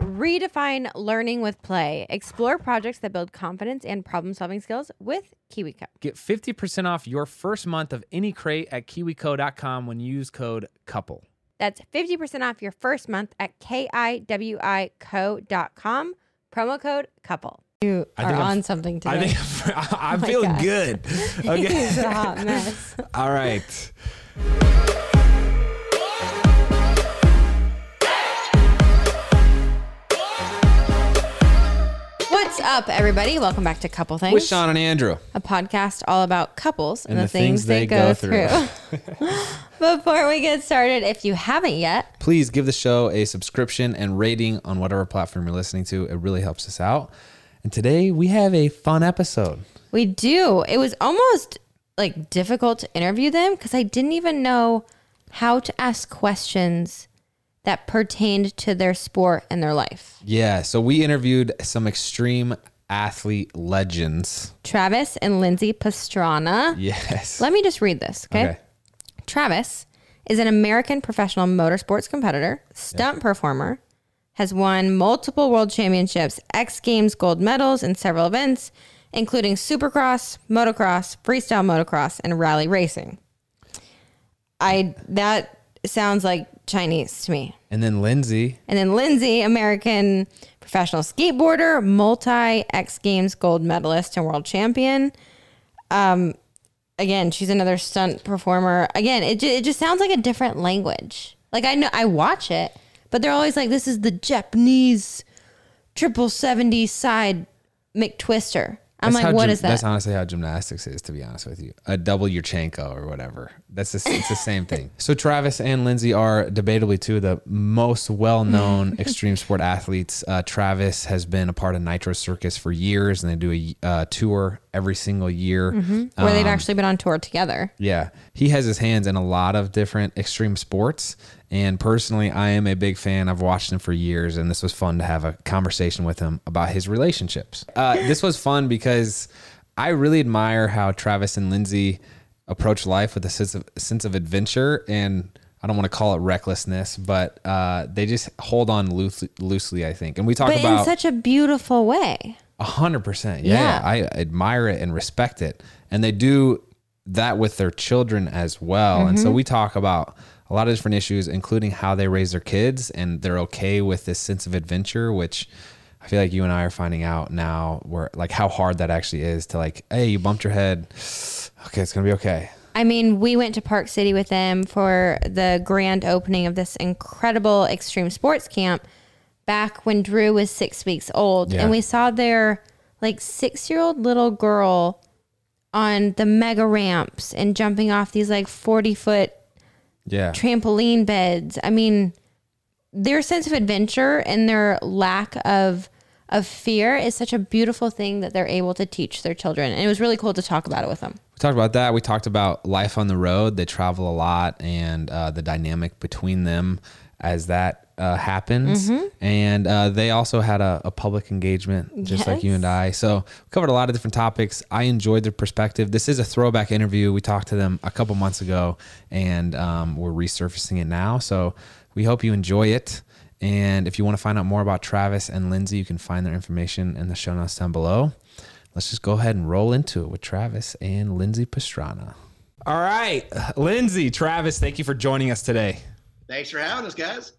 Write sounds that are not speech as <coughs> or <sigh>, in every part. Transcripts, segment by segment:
Redefine learning with play. Explore projects that build confidence and problem solving skills with KiwiCo. Get 50% off your first month of any crate at kiwico.com when you use code COUPLE. That's 50% off your first month at kiwico.com. Promo code couple. You I are think I'm- on something today. I think I'm <laughs> oh my feeling God. good. He's <laughs> Okay. a hot mess. <laughs> All right. What's up, everybody? Welcome back to Couple Things, With Shawn and Andrew. a podcast all about couples and, And the, things, they, go, through. <laughs> <laughs> Before we get started, if you haven't yet, Please give the show a subscription and rating on whatever platform you're listening to. It really helps us out. And today we have a fun episode. we do. It was almost like difficult to interview them because I didn't even know how to ask questions that pertained to their sport and their life. Yeah, so we interviewed some extreme athlete legends. Travis and Lindsay Pastrana. Yes. Let me just read this, okay? Okay. Travis is an American professional motorsports competitor, stunt performer, has won multiple world championships, X Games gold medals in several events, including supercross, motocross, freestyle motocross, and rally racing. I that sounds like Chinese to me. And then Lindsay. And then Lindsay, American professional skateboarder, multi X Games gold medalist and world champion. Um, again, she's another stunt performer. Again, it, ju- it just sounds like a different language. Like I know I watch it, but they're always like, this is the Japanese triple seventy side McTwister. I'm That's like, how what gym- is that? That's honestly how gymnastics is, to be honest with you. A double Yurchenko or whatever. That's the, it's the same thing. <laughs> So Travis and Lindsay are debatably two of the most well-known <laughs> extreme sport athletes. Uh, Travis has been a part of Nitro Circus for years, and they do a uh, tour every single year. Where they've actually been on tour together. Yeah, he has his hands in a lot of different extreme sports. And personally, I am a big fan. I've watched him for years, and this was fun to have a conversation with him about his relationships. Uh, this was fun because I really admire how Travis and Lindsay approach life with a sense of sense of adventure and. I don't want to call it recklessness, but uh, they just hold on loosely, loosely, I think. And we talk But in about such a beautiful way. a hundred percent. Yeah. I admire it and respect it, and they do that with their children as well. And Mm-hmm. so we talk about a lot of different issues, including how they raise their kids, and they're okay with this sense of adventure, which I feel like you and I are finding out now, where like how hard that actually is to like, hey, you bumped your head, okay, it's gonna be okay. I mean, we went to Park City with them for the grand opening of this incredible extreme sports camp back when Drew was six weeks old. Yeah. And we saw their like six year old little girl on the mega ramps and jumping off these like 40 foot Yeah, trampoline beds. I mean, their sense of adventure and their lack of of fear is such a beautiful thing that they're able to teach their children. And it was really cool to talk about it with them. We talked about that. We talked about life on the road. They travel a lot and uh, the dynamic between them as that uh, happens. Mm-hmm. And uh, they also had a, a public engagement, just like you and I. So we covered a lot of different topics. I enjoyed their perspective. This is a throwback interview. We talked to them a couple months ago, and um, we're resurfacing it now. So we hope you enjoy it. And if you want to find out more about Travis and Lindsay, you can find their information in the show notes down below. Let's just go ahead and roll into it with Travis and Lindsay Pastrana. All right, Lindsay, Travis, thank you for joining us today. Thanks for having us, guys.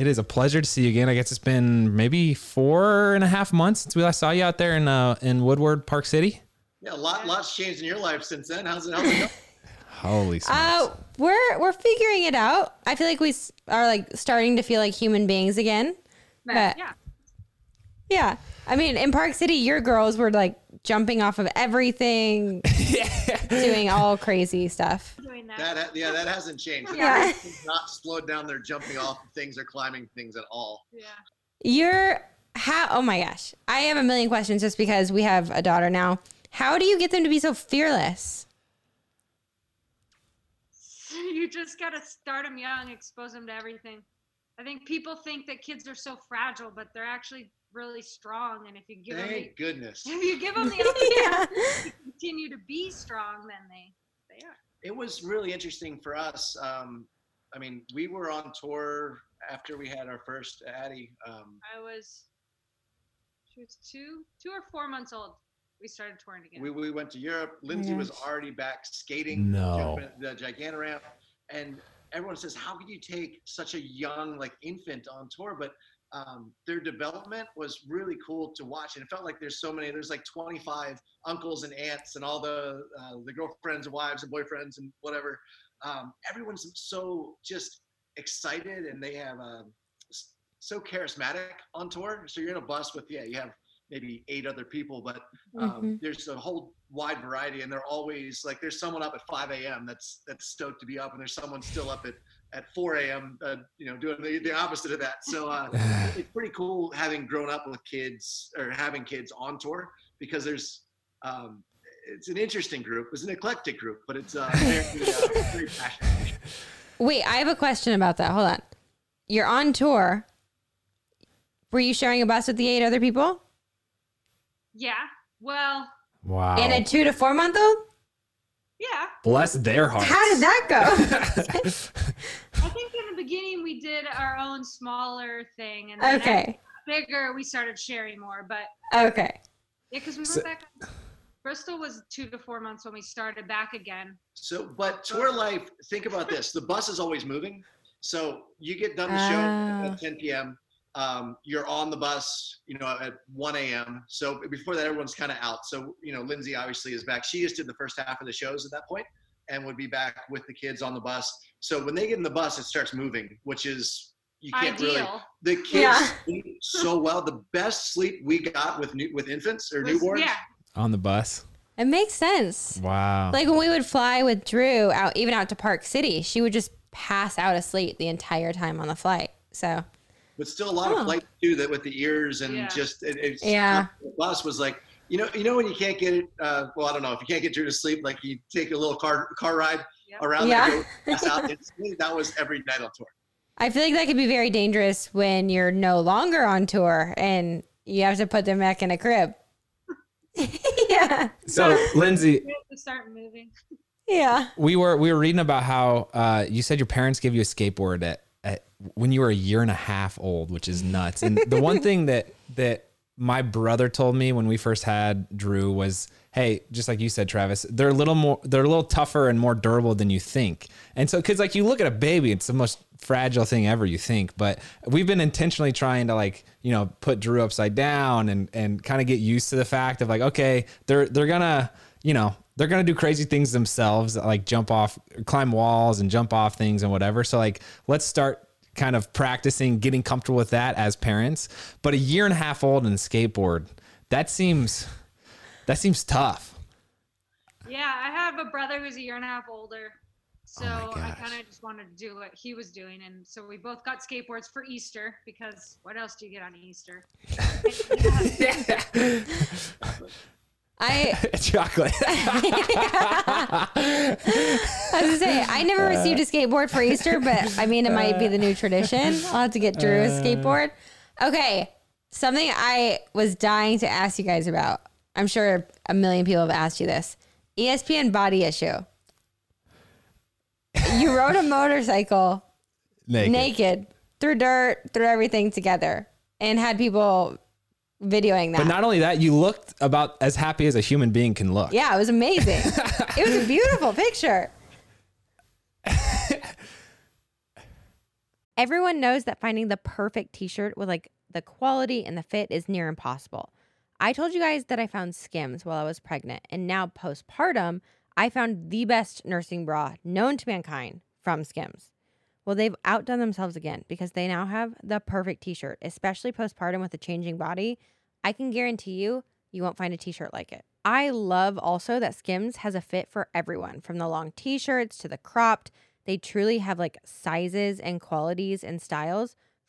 It is a pleasure to see you again. I guess it's been maybe four and a half months since we last saw you out there in uh, in Woodward Park City. Yeah, a lot, lots changed in your life since then. How's it? How's it going? <laughs> Holy smokes! Uh, we're we're figuring it out. I feel like we are like starting to feel like human beings again. But yeah. yeah, I mean, in Park City, your girls were like jumping off of everything, <laughs> doing all crazy stuff. Doing that. that yeah, that hasn't changed. Yeah. It's <laughs> not slowed down. They're jumping off things or climbing things at all. yeah. You're how? Oh my gosh, I have a million questions just because we have a daughter now. How do you get them to be so fearless? <laughs> You just got to start them young, expose them to everything. I think people think that kids are so fragile, but they're actually really strong. And if you give them, the, Thank goodness. <laughs> if you give them the yeah. opportunity to continue to be strong, then they they are. It was really interesting for us. Um, I mean, we were on tour after we had our first Addie. Um, I was she was two two or four months old. We started touring again. we, we went to Europe. Lindsay was already back skating, No. the gigantic ramp, and everyone says, "How could you take such a young like infant on tour?" But um, their development was really cool to watch, and it felt like there's so many. There's like 25 uncles and aunts, and all the uh, the girlfriends and wives and boyfriends and whatever. Um, everyone's so just excited, and they have um, so charismatic on tour. So you're in a bus with yeah, you have maybe eight other people, but um, Mhm. there's a whole wide variety, and they're always like there's someone up at 5 a.m. that's that's stoked to be up, and there's someone still up at at 4 a.m. Uh, you know doing the, the opposite of that. So uh, <laughs> it's pretty cool having grown up with kids or having kids on tour because there's um, it's an interesting group. It's an eclectic group, but it's uh, <laughs> very, uh, very passionate. Wait, I have a question about that. Hold on. You're on tour. Were you sharing a bus with the eight other people? yeah. Well, wow! And a two to four month old? Yeah. Bless their hearts. How did that go? <laughs> I think in the beginning we did our own smaller thing, and then okay. bigger we started sharing more. But Okay. Yeah, because we went So- back. Bristol was two to four months when we started back again. So, but tour life, think about this: the bus is always moving. So you get done the show Oh. at ah. 10 p.m. Um, you're on the bus, you know, at 1 a.m. So before that, everyone's kind of out. So you know, Lindsay obviously is back. She just did the first half of the shows at that point, and would be back with the kids on the bus. So when they get in the bus, it starts moving, which is you can't really. Ideal. The kids Yeah. sleep so well. The best sleep we got with new, with infants or Was- newborns. Yeah, on the bus? It makes sense. Wow! Like when we would fly with Drew out, even out to Park City, she would just pass out asleep the entire time on the flight. So but still a lot Oh. of flights too that with the ears and Yeah. just it, it's Yeah. the bus was like you know you know when you can't get it uh, well I don't know if you can't get Drew to sleep like you take a little car car ride Yep. around Yeah. the out <laughs> that was every night on tour I feel like that could be very dangerous when you're no longer on tour and you have to put them back in a crib. <laughs> yeah. so, Lindsay, we have to start moving. Yeah. we were we were reading about how uh, you said your parents gave you a skateboard at, at when you were a year and a half old, which is nuts. And the one thing that that my brother told me when we first had Drew was, "Hey, just like you said, Travis, they're a little more they're a little tougher and more durable than you think." And so, because like you look at a baby, it's the most fragile thing ever you think. But we've been intentionally trying to like you know put Drew upside down and and kind of get used to the fact of like, okay, they're they're gonna you know they're gonna do crazy things themselves, like jump off, climb walls, and jump off things and whatever. So like, let's start kind of practicing getting comfortable with that as parents. But a year and a half old and skateboard, that seems that seems tough. Yeah, I have a brother who's a year and a half older. So Oh I kind of just wanted to do what he was doing, and so we both got skateboards for Easter because what else do you get on Easter? <laughs> <laughs> <laughs> I <laughs> Chocolate. <laughs> I was gonna say I never uh, received a skateboard for Easter, but I mean it might be the new tradition. I'll have to get Drew a uh, skateboard. Okay, something I was dying to ask you guys about. I'm sure a million people have asked you this. ESPN body issue. You rode a motorcycle <laughs> Naked. naked through dirt, through everything together, and had people videoing that. But not only that, you looked about as happy as a human being can look. yeah, it was amazing. <laughs> it was a beautiful picture. <laughs> Everyone knows that finding the perfect t-shirt with like the quality and the fit is near impossible. I told you guys that I found Skims while I was pregnant, and now postpartum, I found the best nursing bra known to mankind from Skims. Well, they've outdone themselves again because they now have the perfect t-shirt, especially postpartum with a changing body. I can guarantee you, you won't find a t-shirt like it. I love also that Skims has a fit for everyone, from the long t-shirts to the cropped. They truly have like sizes and qualities and styles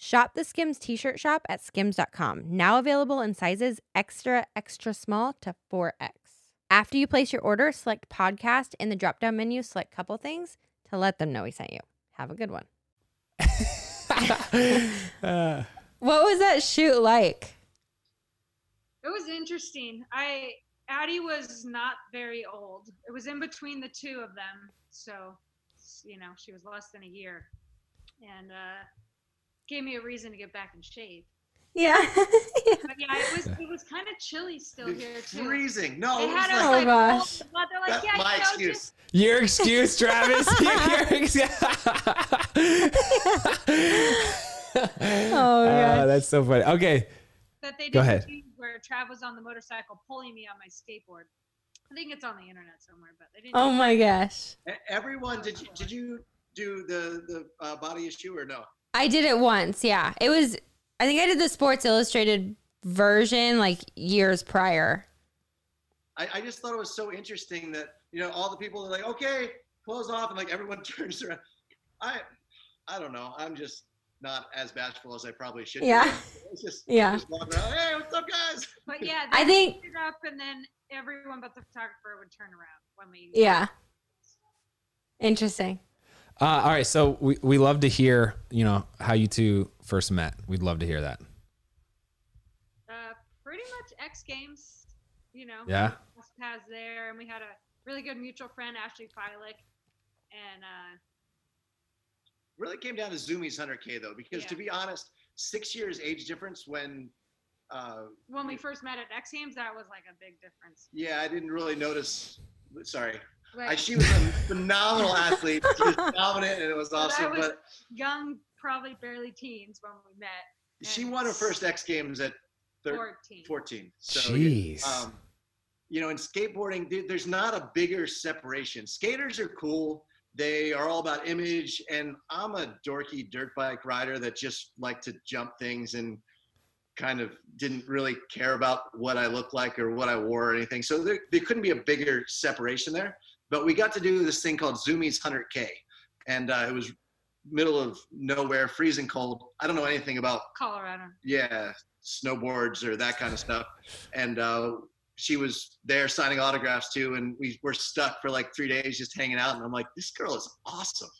Shop the Skims t-shirt shop at skims.com. Now available in sizes extra, extra small to 4X. After you place your order, select podcast in the drop-down menu, select couple things to let them know we sent you. Have a good one. Uh, <laughs> What was that shoot like? It was interesting. I Addie was not very old. It was in between the two of them, so you know she was less than a year, and uh, gave me a reason to get back in shape. <laughs> Yeah. But yeah, it was it was kind of chilly still It's here too. freezing. No, They it was had us like, Oh, like, gosh. hold- they're like, that's yeah, my you know, excuse. just- your excuse, Travis. <laughs> Your <laughs> excuse. Oh, Uh, gosh. that's so funny. Okay. that they did Go ahead. where Trav was on the motorcycle pulling me on my skateboard. I think it's on the internet somewhere, but they didn't. Oh my gosh. Everyone, did you did you do the the uh, body issue or no? I did it once. Yeah. It was, I think I did the Sports Illustrated version like years prior. I, I just thought it was so interesting that you know all the people are like, okay, close off, and like everyone <laughs> turns around. I I don't know. I'm just not as bashful as I probably should. be. Yeah. <laughs> It's just Yeah. Just around, hey, what's up, guys? But yeah, I think- it up, and then everyone but the photographer would turn around when we. Yeah. Interesting. Uh, all right. So we, we love to hear, you know, how you two first met. We'd love to hear that. Uh, pretty much X Games, you know. Yeah. Crossed paths there, and we had a really good mutual friend, Ashley Filick, and uh, Really came down to Zoomies 100K though, because to be honest, six years age difference when. Uh, when we first met at X Games, that was like a big difference. yeah, I didn't really notice. Sorry, I, she was a phenomenal athlete. She was dominant, and it was So that awesome. was- but young, probably barely teens when we met. she won her first X Games at thir- 14. 14. So Jeez. um, you know, in skateboarding, there's not a bigger separation. Skaters are cool. They are all about image, and I'm a dorky dirt bike rider that just liked to jump things and kind of didn't really care about what I looked like or what I wore or anything. So there, there couldn't be a bigger separation there. But we got to do this thing called Zoomies 100K, and uh, it was middle of nowhere, freezing cold. I don't know anything about Colorado. yeah, snowboards or that kind of stuff. And uh, she was there signing autographs too, and we were stuck for like three days just hanging out. And I'm like, this girl is awesome.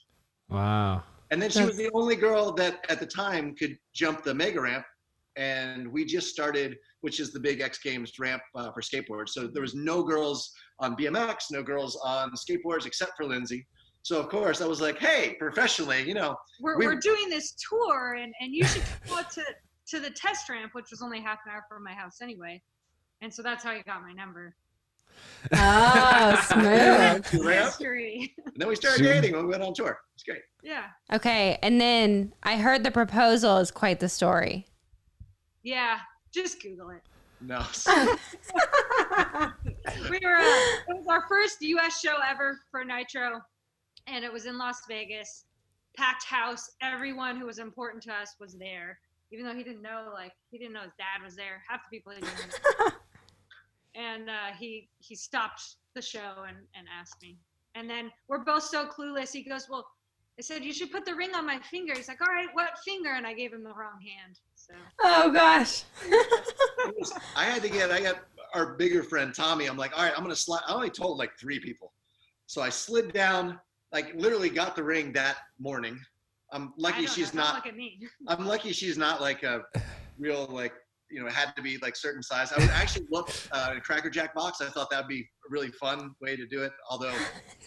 wow. And then she was the only girl that at the time could jump the mega ramp. And we just started, which is the big X Games ramp uh, for skateboards. So there was no girls on BMX, no girls on skateboards except for Lindsay. So of course I was like, hey, professionally, you know, We're, We- we're doing this tour, and, and you should go to, to the test ramp, which was only half an hour from my house anyway. And so that's how you got my number. Oh, <laughs> smooth. History. And then we started dating when we went on tour. It's great. yeah. Okay, and then I heard the proposal is quite the story. Yeah. Just Google it. No. <laughs> <laughs> we were uh, it was our first us show ever for nitro and it was in las vegas. Packed house. Everyone who was important to us was there. Even though he didn't know like he didn't know his dad was there. Half the people he didn't know. <laughs> and uh, he he stopped the show and and asked me. And then we're both so clueless. He goes well i said you should put the ring on my finger. He's like all right what finger? And i gave him the wrong hand so Oh gosh. I had to get, I got our bigger friend Tommy. I'm like, all right, I'm going to slide. I only told like three people. So I slid down, like literally got the ring that morning. I'm I lucky don't she's know, don't look at me <laughs> I'm lucky she's not like a real, like, you know, it had to be like certain size. I would actually look uh, in a Cracker Jack box. I thought that'd be a really fun way to do it. Although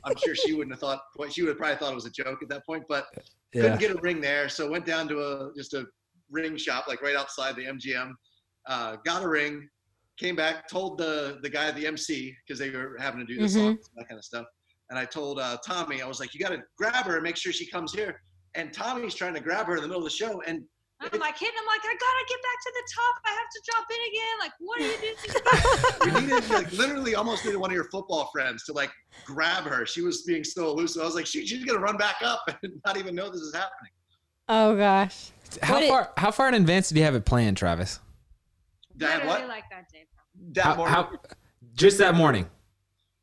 I'm sure she wouldn't have thought, well, she would have probably thought it was a joke at that point, but Yeah. couldn't get a ring there. So went down to a just a ring shop like right outside the MGM. Uh, got a ring, came back, told the the guy at the MC because they were having to do the Mhm. songs that kind of stuff. And I told uh, Tommy, I was like, you got to grab her and make sure she comes here. And Tommy's trying to grab her in the middle of the show, and I'm like hitting him like I gotta get back to the top. I have to drop in again. Like what are you doing? <laughs> we needed like literally almost needed one of your football friends to like grab her. She was being so elusive. I was like, she, she's gonna run back up <laughs> and not even know this is happening. Oh gosh. How What it- far? How far in advance did you have it planned, Travis? Dad, Literally what? like that, Dave. That How, morning, how- just that morning.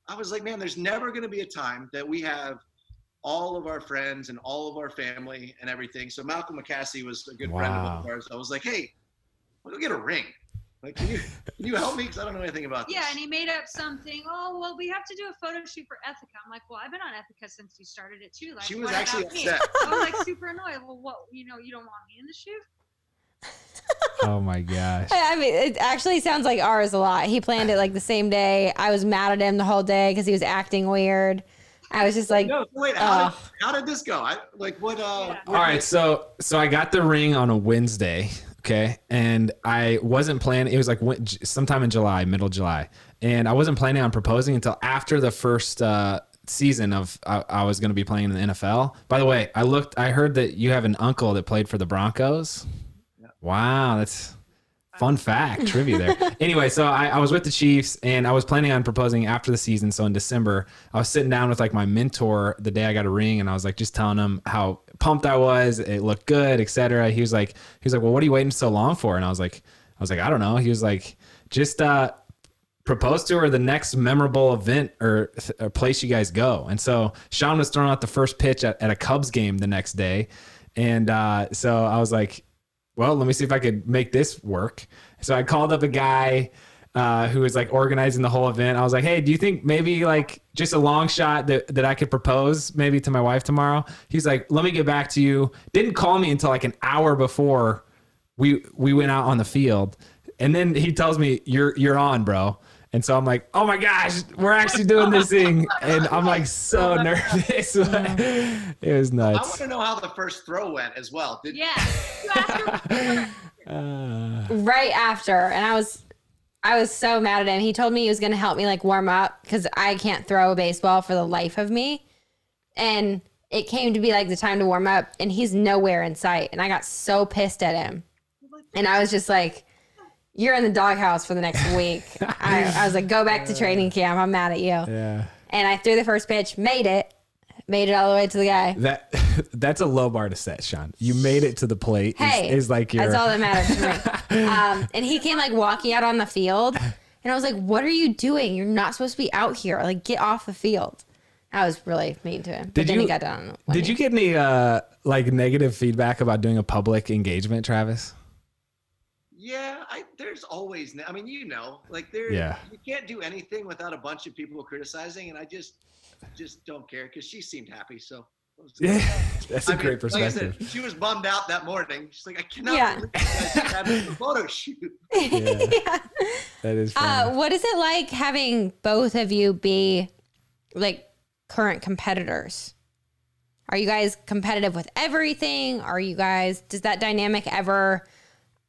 I was like, man, there's never going to be a time that we have all of our friends and all of our family and everything. So Malcolm McCassie was a good friend of ours. I was like, hey, let me get a ring. Like, can you can you help me? Because I don't know anything about this. Yeah, and he made up something. Oh well, we have to do a photo shoot for Ethika. I'm like, well, I've been on Ethika since you started it too. Like, she was what actually about me? upset. I was like super annoyed. Well, what? You know, you don't want me in the shoot? <laughs> Oh my gosh. I I mean, it actually sounds like ours a lot. He planned it like the same day. I was mad at him the whole day because he was acting weird. I was just like, no, wait, how, uh, did, how did this go? I like what? Uh, Yeah. what All right, so so I got the ring on a Wednesday, okay, and I wasn't planning. It was like sometime in July, middle July, and I wasn't planning on proposing until after the first uh, season of I, I was going to be playing in the NFL. By the way, I looked. I heard that you have an uncle that played for the Broncos. Wow, that's fun fact trivia there. <laughs> anyway, so I, I was with the Chiefs and I was planning on proposing after the season. So in December, I was sitting down with like my mentor the day I got a ring, and I was like just telling him how pumped I was. It looked good, etc. He was like, he was like, well, what are you waiting so long for? And I was like, I was like, I don't know. He was like, just uh propose to her the next memorable event or, or place you guys go. And so Shawn was throwing out the first pitch at, at a Cubs game the next day. And uh, so I was like, well, let me see if I could make this work. So I called up a guy uh, who was like organizing the whole event. I was like, hey, do you think maybe like just a long shot that, that I could propose maybe to my wife tomorrow? He's like, let me get back to you. Didn't call me until like an hour before we we went out on the field. And then he tells me, You're you're on, bro. And so I'm like, oh my gosh, we're actually doing this thing. And I'm like so <laughs> nervous. <laughs> it was nice. I want to know how the first throw went as well. Did, Yeah. You asked her- <laughs> right after and i was i was so mad at him. He told me he was going to help me like warm up because i can't throw a baseball for the life of me. And it came to be like the time to warm up and he's nowhere in sight and i got so pissed at him. And i was just like you're in the doghouse for the next week. <laughs> I, I was like go back to training camp. I'm mad at you. Yeah. and i threw the first pitch made it made it all the way to the guy That <laughs> that's a low bar to set, Shawn. You made it to the plate. Hey, is, like your That's all that matters to me. <laughs> Um, and he came like walking out on the field, and I was like, "What are you doing? You're not supposed to be out here. Like, get off the field." I was really mean to him. But Did then you- he got done. Did you get any uh like negative feedback about doing a public engagement, Travis? Yeah, I, there's always. I mean, you know, like there. Yeah. You can't do anything without a bunch of people criticizing, and I just, just don't care because she seemed happy. So. Yeah, <laughs> that's a I mean, great like I perspective. said, she was bummed out that morning. She's like, I cannot Yeah. believe you guys are having a photo shoot. <laughs> yeah. That is. Uh, what is it like having both of you be like current competitors? Are you guys competitive with everything? Are you guys, does that dynamic ever,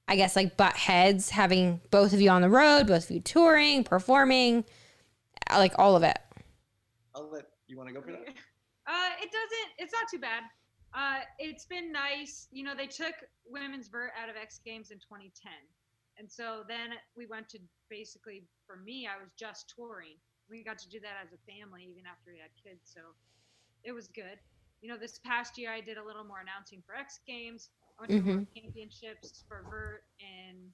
I guess, like butt heads, having both of you on the road, both of you touring, performing? like all of it. I'll let you want to go for that. Uh, it doesn't. It's not too bad. Uh, it's been nice. You know, they took women's vert out of X Games in 2010, and so then we went to basically for me, I was just touring. We got to do that as a family, even after we had kids. So it was good. You know, this past year I did a little more announcing for X Games. I went to Mhm. World Championships for vert Spain.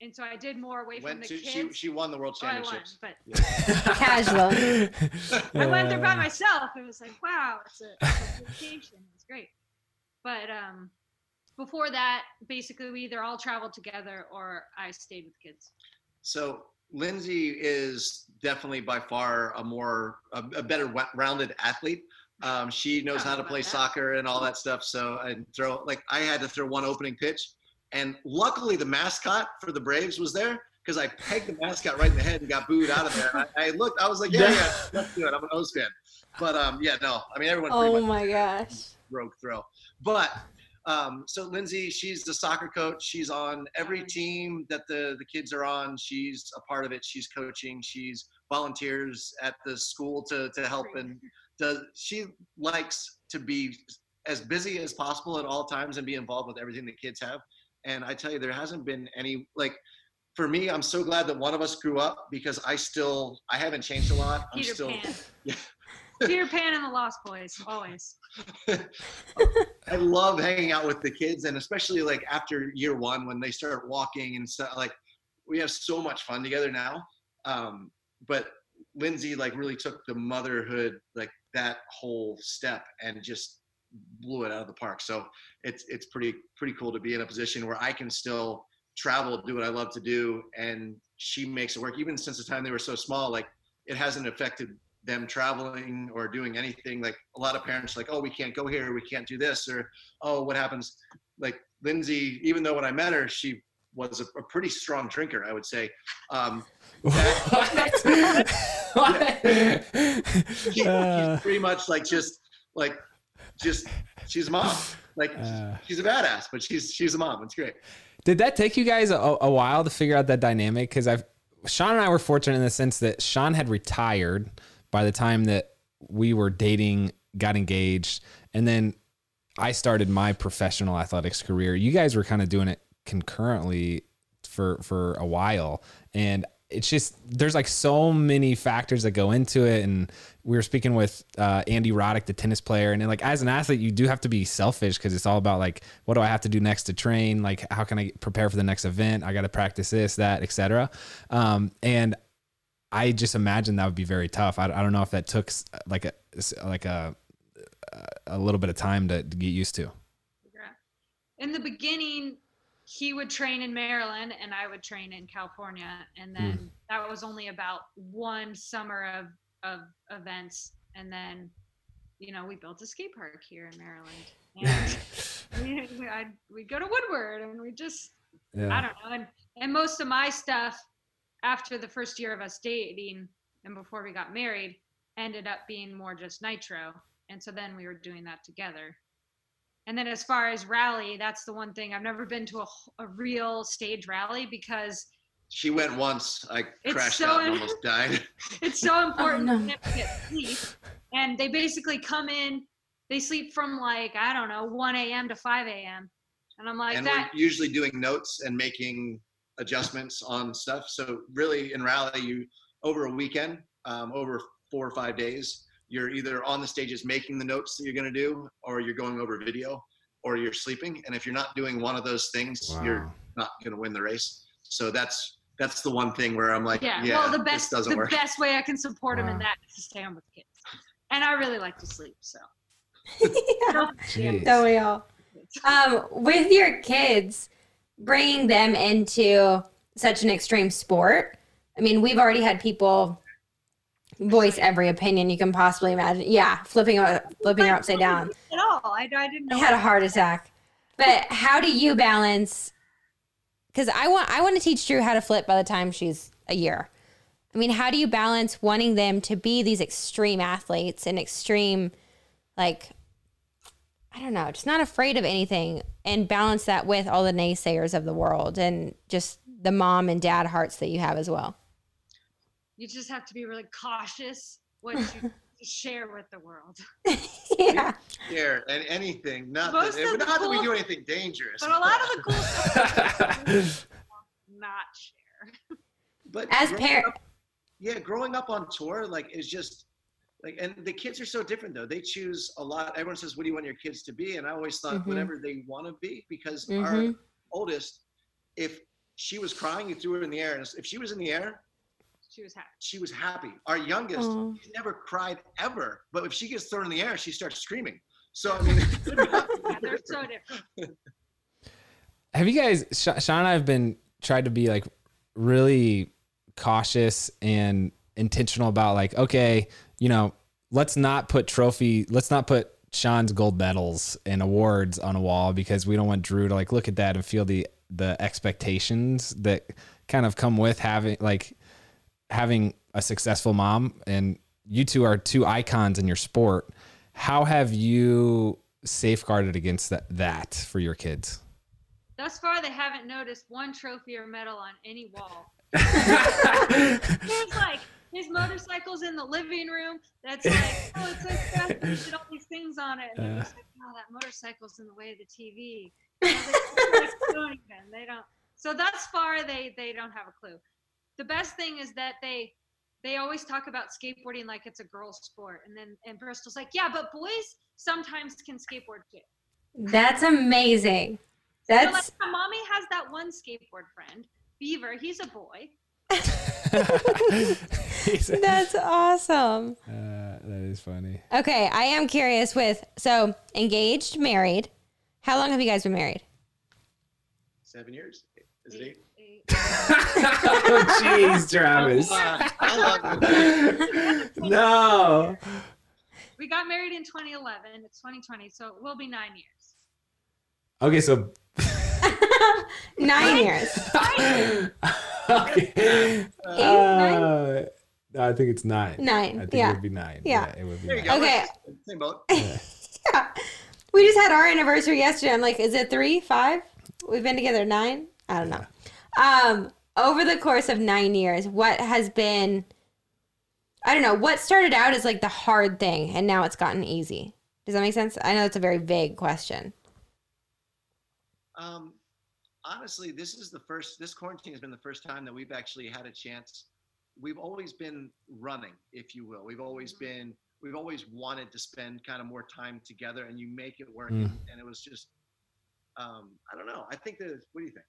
And so I did more away from the to, kids. she, she won the world Oh, I won, championships. but <laughs> Casual. I went there by myself. It was like, wow, it's a, it's a vacation. It's great. But um, before that, basically, we either all traveled together or I stayed with kids. So Lindsay is definitely by far a more a, a better rounded athlete. Um, she knows how to play soccer and all that stuff. So and throw like I had to throw one opening pitch, and luckily the mascot for the Braves was there because I pegged the mascot right in the head and got booed out of there. I, I looked, I was like, yeah, yeah, <laughs> let's do it. I'm an O's fan, but um, yeah, no, I mean everyone pretty Oh my gosh. broke throw. But um, so Lindsay, she's the soccer coach. She's on every team that the the kids are on. She's a part of it. She's coaching. She's volunteers at the school to to help and does she likes to be as busy as possible at all times and be involved with everything the kids have. And I tell you, there hasn't been any like for me. I'm so glad that one of us grew up because I still I haven't changed a lot. I'm Peter still Pan. <laughs> Yeah. Peter Pan and the Lost Boys, always. <laughs> I love hanging out with the kids, and especially like after year one when they start walking and stuff. Like we have so much fun together now. Um, but Lindsay like really took the motherhood like that whole step and just blew it out of the park. So it's it's pretty pretty cool to be in a position where I can still travel, do what I love to do, and she makes it work. Even since the time they were so small, like it hasn't affected them traveling or doing anything. Like a lot of parents, like, oh, we can't go here, we can't do this, or oh, what happens? Like Lindsay, even though when I met her, she was a, a pretty strong drinker, I would say. Um, <laughs> <laughs> she, Uh, she's pretty much like just like just she's a mom. Like Uh. she's a badass, but she's she's a mom. It's great. Did that take you guys a, a while to figure out that dynamic? Because I've Shawn and I were fortunate in the sense that Shawn had retired by the time that we were dating, got engaged, and then I started my professional athletics career. You guys were kind of doing it concurrently for for a while, and it's just there's like so many factors that go into it. And we were speaking with uh, Andy Roddick, the tennis player, and like as an athlete, you do have to be selfish because it's all about like what do I have to do next to train? Like how can I prepare for the next event? I got to practice this, that, etc. Um, and I just imagine that would be very tough. I, I don't know if that took like a like a a little bit of time to, to get used to. out. In the beginning, he would train in Maryland and I would train in California. And then hmm. that was only about one summer of, of events. And then, you know, we built a skate park here in Maryland. And <laughs> we, I'd, we'd go to Woodward and we just, I don't know. And, and most of my stuff after the first year of us dating and before we got married ended up being more just nitro. And so then we were doing that together. And then as far as rally, that's the one thing I've never been to a, a real stage rally because She went once. I crashed so out and almost died. <laughs> it's so important no. to get sleep. And they basically come in, they sleep from like, I don't know, 1 a.m. to 5 a.m. And I'm like, and that, we're usually doing notes and making adjustments on stuff. So really, in rally, you over a weekend, um, over four or five days, you're either on the stages making the notes that you're going to do, or you're going over video, or you're sleeping. And if you're not doing one of those things, you're not going to win the race. So that's that's the one thing where I'm like, Yeah. yeah, well, the best doesn't the work. best way I can support him in that is to stay home with the kids. And I really like to sleep, so. <laughs> Jeez. Don't we all? Um, with your kids, bringing them into such an extreme sport. I mean, we've already had people voice every opinion you can possibly imagine. Yeah, flipping her, flipping her upside down. At all. I, I didn't I had a heart attack. But how do you balance? Because I want I want to teach Drew how to flip by the time she's a year. I mean, how do you balance wanting them to be these extreme athletes and extreme, like, I don't know, just not afraid of anything, and balance that with all the naysayers of the world and just the mom and dad hearts that you have as well. You just have to be really cautious what you <laughs> share with the world. <laughs> yeah. Share and anything, not Most that, of the not that we cool- do anything dangerous. But a lot of the cool stuff <laughs> not share. but As parents. yeah, growing up on tour like is just like, and the kids are so different though. They choose a lot. Everyone says, "What do you want your kids to be?" And I always thought Mhm. whatever they want to be because Mhm. our oldest, if she was crying, you threw her in the air, and if she was in the air, She was happy. she was happy. Our youngest, Aw. she's never cried ever, but if she gets thrown in the air, she starts screaming. So I <laughs> mean, <laughs> Yeah, they're so different. <laughs> Have you guys, Sha- Shawn and I have been tried to be like really cautious and intentional about like, okay, you know, let's not put trophy, let's not put Shawn's gold medals and awards on a wall because we don't want Drew to like look at that and feel the the expectations that kind of come with having like having a successful mom and you two are two icons in your sport. How have you safeguarded against that, that for your kids? Thus far, they haven't noticed one trophy or medal on any wall. <laughs> There's like his motorcycle's in the living room. That's like, oh, it's like Seth, you did all these things on it. And just like, oh, that motorcycle's in the way of the TV. You know, don't like doing. They don't. So thus far, they they don't have a clue. The best thing is that they they always talk about skateboarding like it's a girl's sport, and then and Bristol's like, yeah, but boys sometimes can skateboard too. that's amazing. They're like, That's "My mommy has that one skateboard friend, Beaver. He's a boy. <laughs> That's awesome. Uh, that is funny. Okay, I am curious with so engaged, married. How long have you guys been married? seven years. Is it eight? Eight- oh, jeez, Travis. I love no. We got married in 2011. It's 2020, so it will be nine years. Okay, so. <laughs> Nine years. <laughs> okay. Uh, I think it's nine. Nine, I think yeah. it would be nine. Yeah. it would be There you nine. go. Okay. Same boat. <laughs> yeah. We just had our anniversary yesterday. I'm like, is it three, five? We've been together nine? I don't know. Um, over the course of nine years, what has been I don't know, what started out as like the hard thing and now it's gotten easy. Does that make sense? I know it's a very vague question. Um, honestly, this is the first. This quarantine has been the first time that we've actually had a chance. We've always been running, if you will. We've always Mhm. been. We've always wanted to spend kind of more time together, and you make it work. Mm. And, and it was just. Um, I don't know. I think that. What do you think?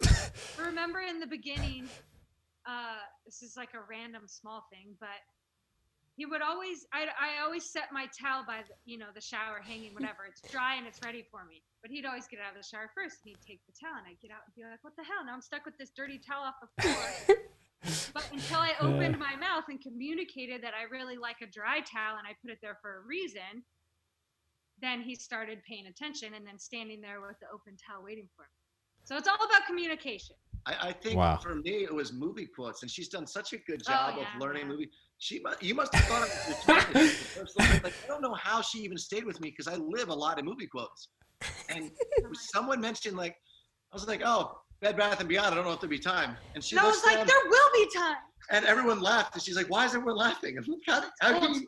<laughs> Remember in the beginning, uh, this is like a random small thing, but he would always, I, I always set my towel by, the, you know, the shower hanging, whatever. It's dry and it's ready for me. But he'd always get out of the shower first and he'd take the towel and I'd get out and be like, what the hell? Now I'm stuck with this dirty towel off the floor. <laughs> but until I opened my mouth and communicated that I really like a dry towel and I put it there for a reason, then he started paying attention and then standing there with the open towel waiting for me. So it's all about communication. I, I think Wow. for me it was movie quotes, and she's done such a good Oh, job yeah, of learning movie. She, mu- you must have thought I was retarded the <laughs> first. Like I don't know how she even stayed with me because I live a lot of movie quotes. And <laughs> someone mentioned like, I was like, oh, Bed Bath and Beyond. I don't know if there'll be time. And she And I was like, down, there will be time. and everyone laughed, and she's like, why is everyone laughing? And I'm like, how, how can you?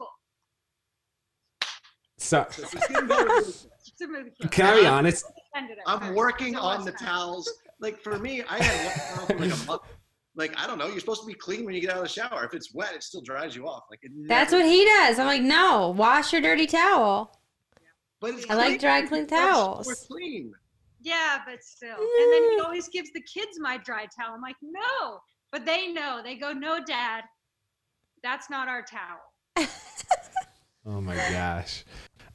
So, So she's getting better with it. It's a movie quote. can I be honest? Ended it I'm working so on the towels. Like for me, I had one towel for like a month. Like I don't know. You're supposed to be clean when you get out of the shower. If it's wet, it still dries you off. Like it That's what he does. I'm like, no, wash your dirty towel. But it's I like dry, clean It's more towels. clean. Yeah, but still. And then he always gives the kids my dry towel. I'm like, no. But they know. They go, no, dad, that's not our towel. <laughs> Oh my gosh.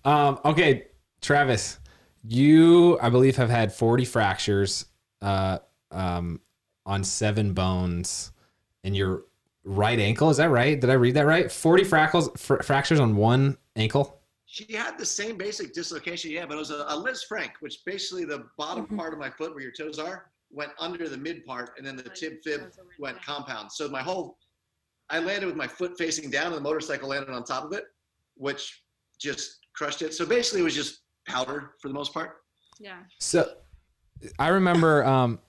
Um, okay, Travis, you I believe have had 40 fractures uh, um, on seven bones in your right ankle. Is that right? Did I read that right? 40 frackles, fr- fractures on one ankle. She had the same basic dislocation, yeah, but it was a, a Lisfranc, which basically the bottom Mhm. part of my foot where your toes are went under the mid part, and then the tib fib toes are right went compound. So my whole, I landed with my foot facing down, and the motorcycle landed on top of it, which just crushed it. So basically, it was just powder for the most part. Yeah. So I remember <coughs> um,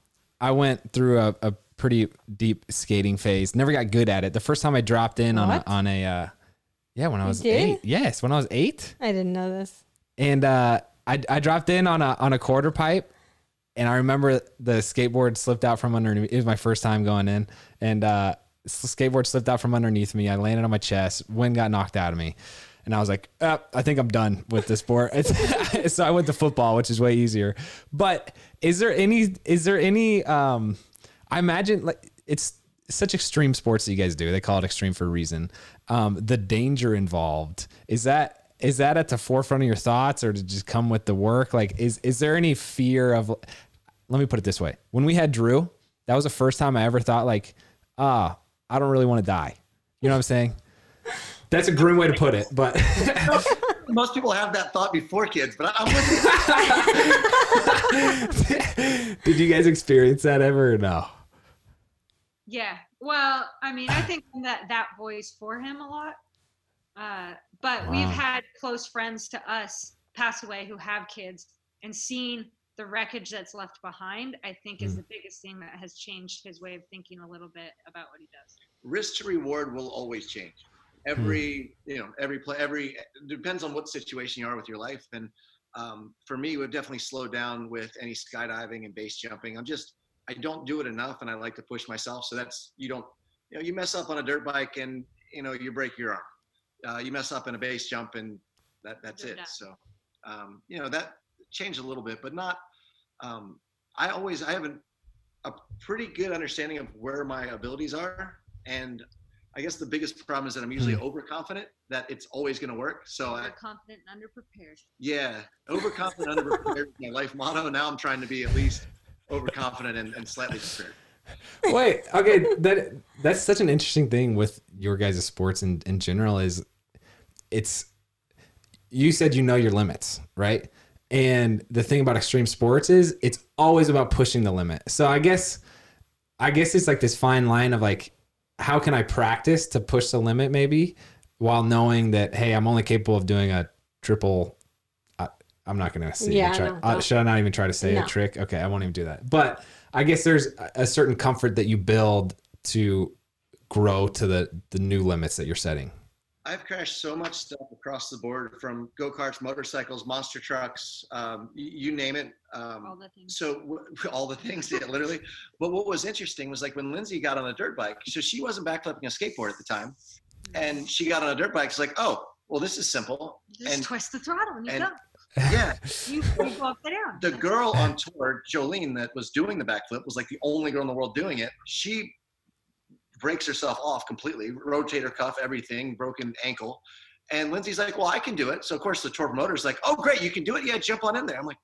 I went through a, a pretty deep skating phase. Never got good at it. The first time I dropped in on a, on a uh, yeah when I was eight. Yes, when I was eight. I didn't know this. and uh, I I dropped in on a on a quarter pipe, and I remember the skateboard slipped out from underneath. Me. It was my first time going in, and uh, skateboard slipped out from underneath me. I landed on my chest. Wind got knocked out of me, and I was like, "Uh, I think I'm done with this sport. <laughs> <laughs> So I went to football, which is way easier. But is there any? Is there any? Um, I imagine like it's such extreme sports that you guys do. They call it extreme for a reason. Um, the danger involved is that is that at the forefront of your thoughts, or to just come with the work? Like, is is there any fear of? Let me put it this way: when we had Drew, that was the first time I ever thought like, ah, I don't really want to die. You know what I'm saying? That's a grim way to put it, but <laughs> Most people have that thought before kids, but I'm with you. <laughs> did you guys experience that ever or no? Yeah. Well, I mean, I think I'm that that voice for him a lot. Uh, but we've had close friends to us pass away who have kids, and seeing the wreckage that's left behind, I think, is Mm. the biggest thing that has changed his way of thinking a little bit about what he does. risk to reward will always change. Every you know, every play, every depends on what situation you are with your life. And um, for me, we've definitely slow down with any skydiving and base jumping. I'm just I don't do it enough, and I like to push myself. So that's you don't you know you mess up on a dirt bike and you know you break your arm. Uh, you mess up in a base jump and that that's You're it. done. So um, you know that changed a little bit, but not. Um, I always I have an, a pretty good understanding of where my abilities are, and I guess the biggest problem is that I'm usually hmm. overconfident that it's always going to work. So I, You're confident and underprepared. yeah, overconfident, underprepared is my life motto. Now I'm trying to be at least overconfident and, and slightly prepared. Wait, okay, that that's such an interesting thing with your guys' sports in, in general is it's you said you know your limits, right? And the thing about extreme sports is it's always about pushing the limit. So I guess I guess it's like this fine line of like how can I practice to push the limit maybe while knowing that hey, I'm only capable of doing a triple I, I'm not going to say Yeah, try, no, uh, should I not even try to say No. a trick? Okay, I won't even do that. But I guess there's a- a certain comfort that you build to grow to the the new limits that you're setting. I've crashed so much stuff across the board from go karts, motorcycles, monster trucks, um, you name it. Um, All the things. so w- <laughs> all the things, yeah, literally. But what was interesting was like when Lindsay got on a dirt bike. So she wasn't backflipping a skateboard at the time, and she got on a dirt bike. She's like, "Oh, well, this is simple." Just and- twist the throttle and you and- go. Yeah, <laughs> You, you go upside down. the girl on tour, Jolene, that was doing the backflip, was like the only girl in the world doing it. She breaks herself off completely, rotator cuff, everything, broken ankle. And Lindsay's like, "Well, I can do it." So of course the tour promoter's like, "Oh, great, you can do it. Yeah, jump on in there." I'm like,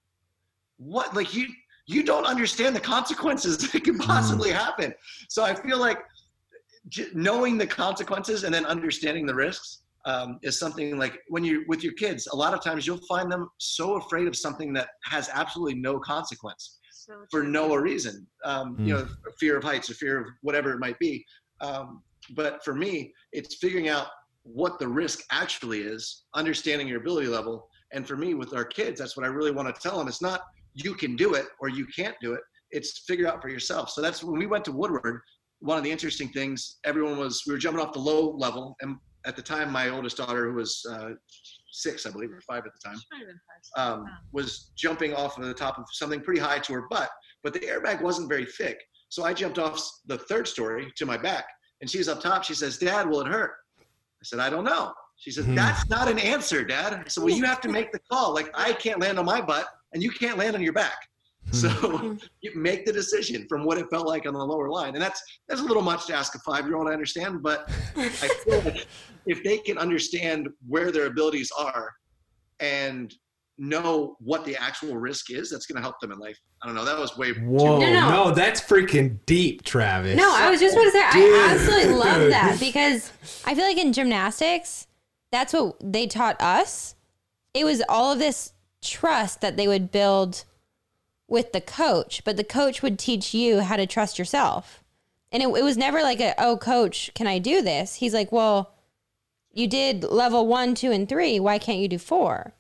"What? Like you you don't understand the consequences <laughs> that could possibly happen." So I feel like j- knowing the consequences and then understanding the risks um, is something like when you're with your kids. A lot of times you'll find them so afraid of something that has absolutely no consequence So for no reason. Um, You know, fear of heights or fear of whatever it might be. Um, but for me, it's figuring out what the risk actually is, understanding your ability level. And for me, with our kids, that's what I really want to tell them. It's not you can do it or you can't do it. It's figure out for yourself. So that's when we went to Woodward. One of the interesting things, everyone was we were jumping off the low level, and at the time, my oldest daughter, who was uh, six, I believe, or five at the time, Might have been five. um, was jumping off of the top of something pretty high to her butt, but the airbag wasn't very thick. So I jumped off the third story to my back, and she's up top. She says, "Dad, will it hurt?" I said, "I don't know." She says, Hmm. "That's not an answer, Dad." So well, you have to make the call. Like I can't land on my butt, and you can't land on your back. So you make the decision from what it felt like on the lower line, and that's that's a little much to ask a five-year-old. I understand, but I feel like if they can understand where their abilities are and know what the actual risk is, that's going to help them in life. I don't know. That was way Whoa, too. No, no. no, that's freaking deep, Travis. No, I was just going to say, I absolutely love that <laughs> because I feel like in gymnastics, that's what they taught us. It was all of this trust that they would build with the coach, but the coach would teach you how to trust yourself. And it, it was never like a, oh, coach, can I do this? He's like, well, you did level one, two, and three. Why can't you do four?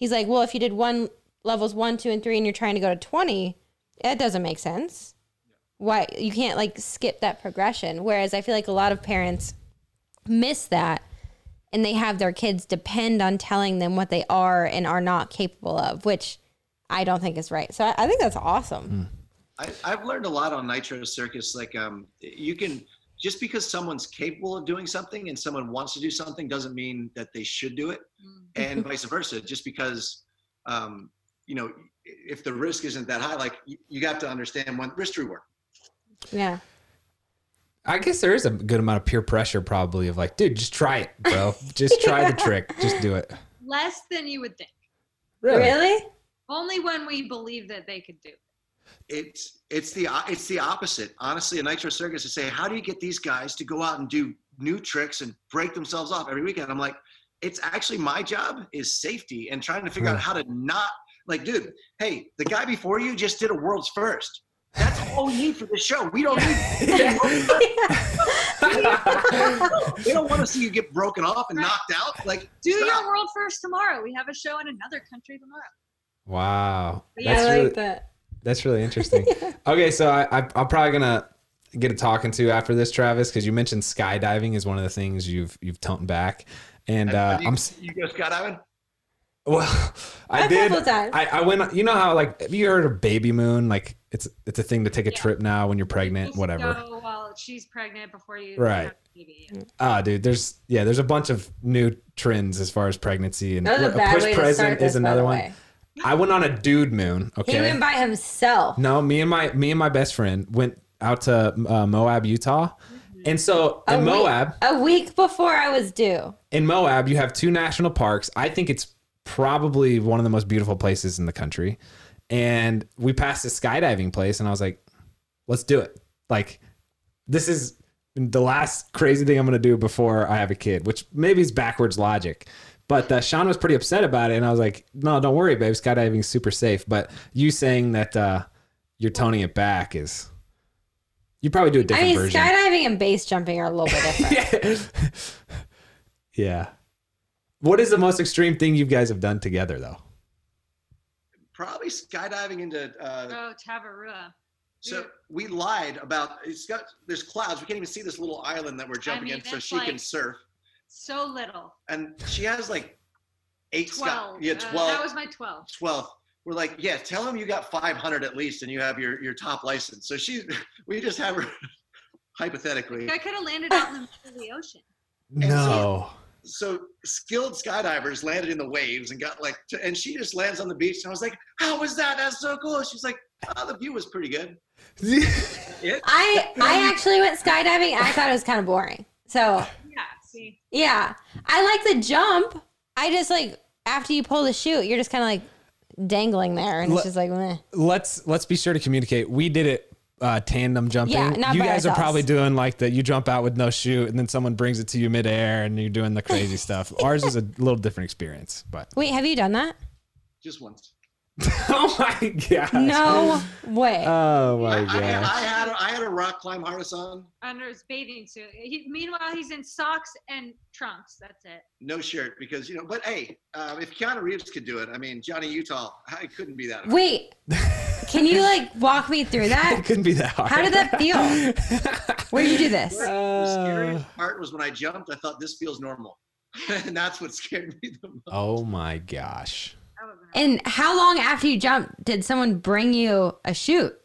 He's like, well, if you did one levels one, two, and three, and you're trying to go to 20, that doesn't make sense. Why you can't like skip that progression. Whereas i feel like a lot of parents miss that and they have their kids depend on telling them what they are and are not capable of which i don't think is right. So i, I think that's awesome. I, I've learned a lot on Nitro Circus. Like, um, you can just because someone's capable of doing something and someone wants to do something doesn't mean that they should do it, Mm. and <laughs> vice versa. Just because, um, you know, if the risk isn't that high, like you, you have to understand when risk reward. yeah I guess there is a good amount of peer pressure, probably, of like, dude, just try it, bro. <laughs> just try the trick. Just do it. Less than you would think. really, Only when we believe that they could do. it. It's it's the it's the opposite. Honestly, a Nitro Circus is say, how do you get these guys to go out and do new tricks and break themselves off every weekend? I'm like, it's actually my job is safety and trying to figure out how to not like, dude. Hey, the guy before you just did a world's first. That's all we need for the show. We don't need. <laughs> <laughs> we don't want to see you get broken off and knocked out. Like, Do stop. your world first tomorrow. We have a show in another country tomorrow. Wow. Yeah, That's i really, like that That's really interesting. <laughs> okay, so I, I, I'm probably gonna get a talking to after this, Travis, because you mentioned skydiving is one of the things you've you've toned back, and uh, you, I'm you go skydiving. well, <laughs> I A did. I, I went. You know how like have you heard of baby moon? Like it's it's a thing to take a Yeah. trip now when you're pregnant, Just whatever. Go while she's pregnant before you. Right. a. Ah, dude, there's yeah, there's a bunch of new trends as far as pregnancy and was a push present is another one. way. I went on a dude moon. Okay. he went by himself No, me and my me and my best friend went out to uh, Moab, Utah, and so a in week, Moab, a week before i was due in Moab, you have two national parks. I think it's probably one of the most beautiful places in the country. And we passed a skydiving place, and I was like, "Let's do it!" Like, this is the last crazy thing I'm going to do before I have a kid, which maybe is backwards logic. But uh, Shawn was pretty upset about it, and I was like, "No, don't worry, babe. Skydiving's super safe." But you saying that uh, you're toning it back is, you probably do a different I mean version. skydiving and base jumping are a little bit different <laughs> yeah. yeah. What is the most extreme thing you guys have done together, though? Probably skydiving into. Uh, Oh, Tavarua. So we lied about it's got there's clouds. We can't even see this little island that we're jumping mean, in, so it's she can surf. So little. And she has like eight sky. Twelve. Yeah, Uh, twelve. that was my twelve. 12. We're like, yeah, tell him you got 500 at least, and you have your your top license. So she, <laughs> we just have her <laughs> hypothetically. I could have landed out in the middle of the ocean. No. So skilled skydivers landed in the waves and got like, to, and she just lands on the beach. And I was like, how was that? That's so cool. She's like, oh, the view was pretty good. It, <laughs> I I actually went skydiving. I thought it was kind of boring. So Yeah. See. yeah, I like the jump. I just like after you pull the chute, you're just kind of like dangling there, and Le- it's just like, meh. let's let's be sure to communicate. We did it uh, tandem jumping. Yeah, not you by guys are probably doing like the you jump out with no chute, and then someone brings it to you midair, and you're doing the crazy <laughs> stuff. Ours is a little different experience, but wait, have you done that? just once. <laughs> oh my god, No way. oh my I, I, god, I had a, I had a rock climb harness on, Under his bathing suit. He, meanwhile, he's in socks and trunks. That's it. no shirt because you know. But hey, uh, if Keanu Reeves could do it, I mean Johnny Utah, I couldn't be that. hard. wait, can you like walk me through <laughs> that? it couldn't be that hard. How did that feel? <laughs> Where did you do this? The Uh, scariest part was when I jumped. I thought this feels normal, and that's what scared me the most. oh my gosh. That would've been- And how long after you jumped did someone bring you a chute?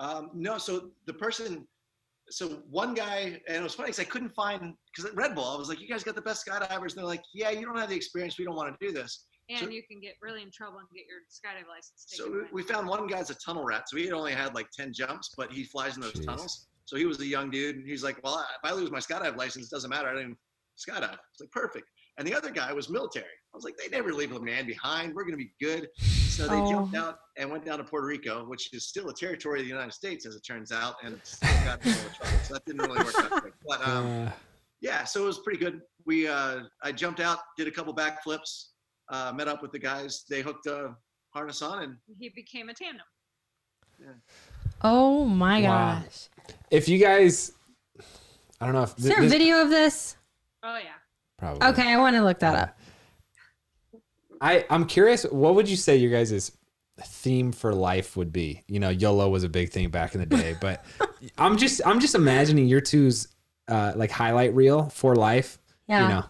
Um, no, so the person, so one guy, and it was funny because I couldn't find because at Red Bull, I was like, "You guys got the best skydivers." And they're like, "Yeah, you don't have the experience. We don't want to do this." And So- you can get really in trouble and get your skydive license So we, we found one guy's a tunnel rat. So he had only had like ten jumps, but he flies in those Jeez. tunnels. So he was a young dude, and he's like, "Well, if I lose my skydive license, it doesn't matter. I didn't skydive." It's like perfect. And the other guy was military. I was like, "They never leave a man behind. We're gonna be good." So they Oh. jumped out and went down to Puerto Rico, which is still a territory of the United States, as it turns out, and still got in trouble. So that didn't really work out good. But um, Uh, yeah, so it was pretty good. We uh, I jumped out, did a couple backflips, uh, met up with the guys. They hooked a harness on, and he became a tandem. Oh my Wow. gosh. if you guys, I don't know if Is there a this- video of this? Oh yeah. Probably Okay, I want to look that up. I I'm curious. What would you say your guys' theme for life would be? You know, YOLO was a big thing back in the day, <laughs> but I'm just I'm just imagining your two's uh, like highlight reel for life. Yeah. You know,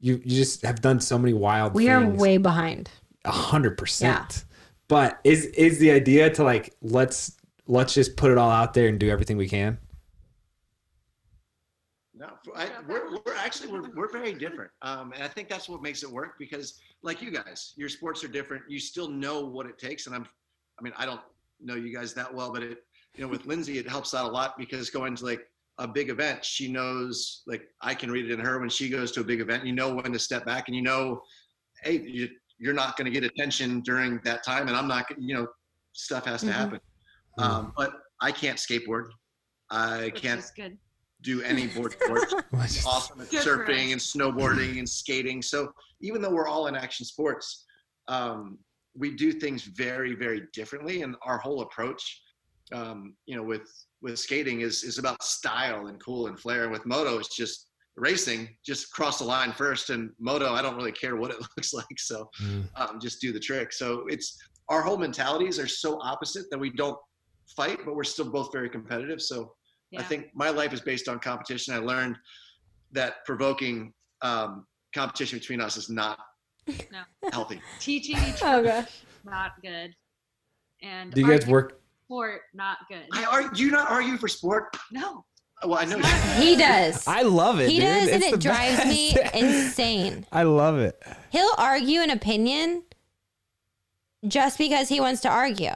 you you just have done so many wild. we are way behind. a hundred percent. But is is the idea to like let's let's just put it all out there and do everything we can? I, we're, we're actually we're, we're very different, um, and I think that's what makes it work because, like you guys, your sports are different. You still know what it takes, and I'm, I mean, I don't know you guys that well, but it, you know, with <laughs> Lindsay, it helps out a lot because going to like a big event, she knows like I can read it in her when she goes to a big event. You know when to step back, and you know, hey, you, you're not going to get attention during that time, and I'm not, you know, stuff has to Mhm. happen. Um, but I can't skateboard. I Which can't. Do any <laughs> board sports awesome at Good for surfing and snowboarding and skating. So even though we're all in action sports, um, we do things very, very differently. And our whole approach, um, you know, with with skating is is about style and cool and flair. And with moto, it's just racing. Just cross the line first. And moto, I don't really care what it <laughs> looks like. So Mm. um, just do the trick. So it's our whole mentalities are so opposite that we don't fight, but we're still both very competitive. So Yeah. I think my life is based on competition. I learned that provoking um, competition between us is not No. healthy. teaching each Oh other gosh. not good. And Do you guys work? sport not good. I are do you not argue for sport? no. Well, I know. He does. I love it. he dude. does, and it the drives me <laughs> insane. I love it. He'll argue an opinion just because he wants to argue.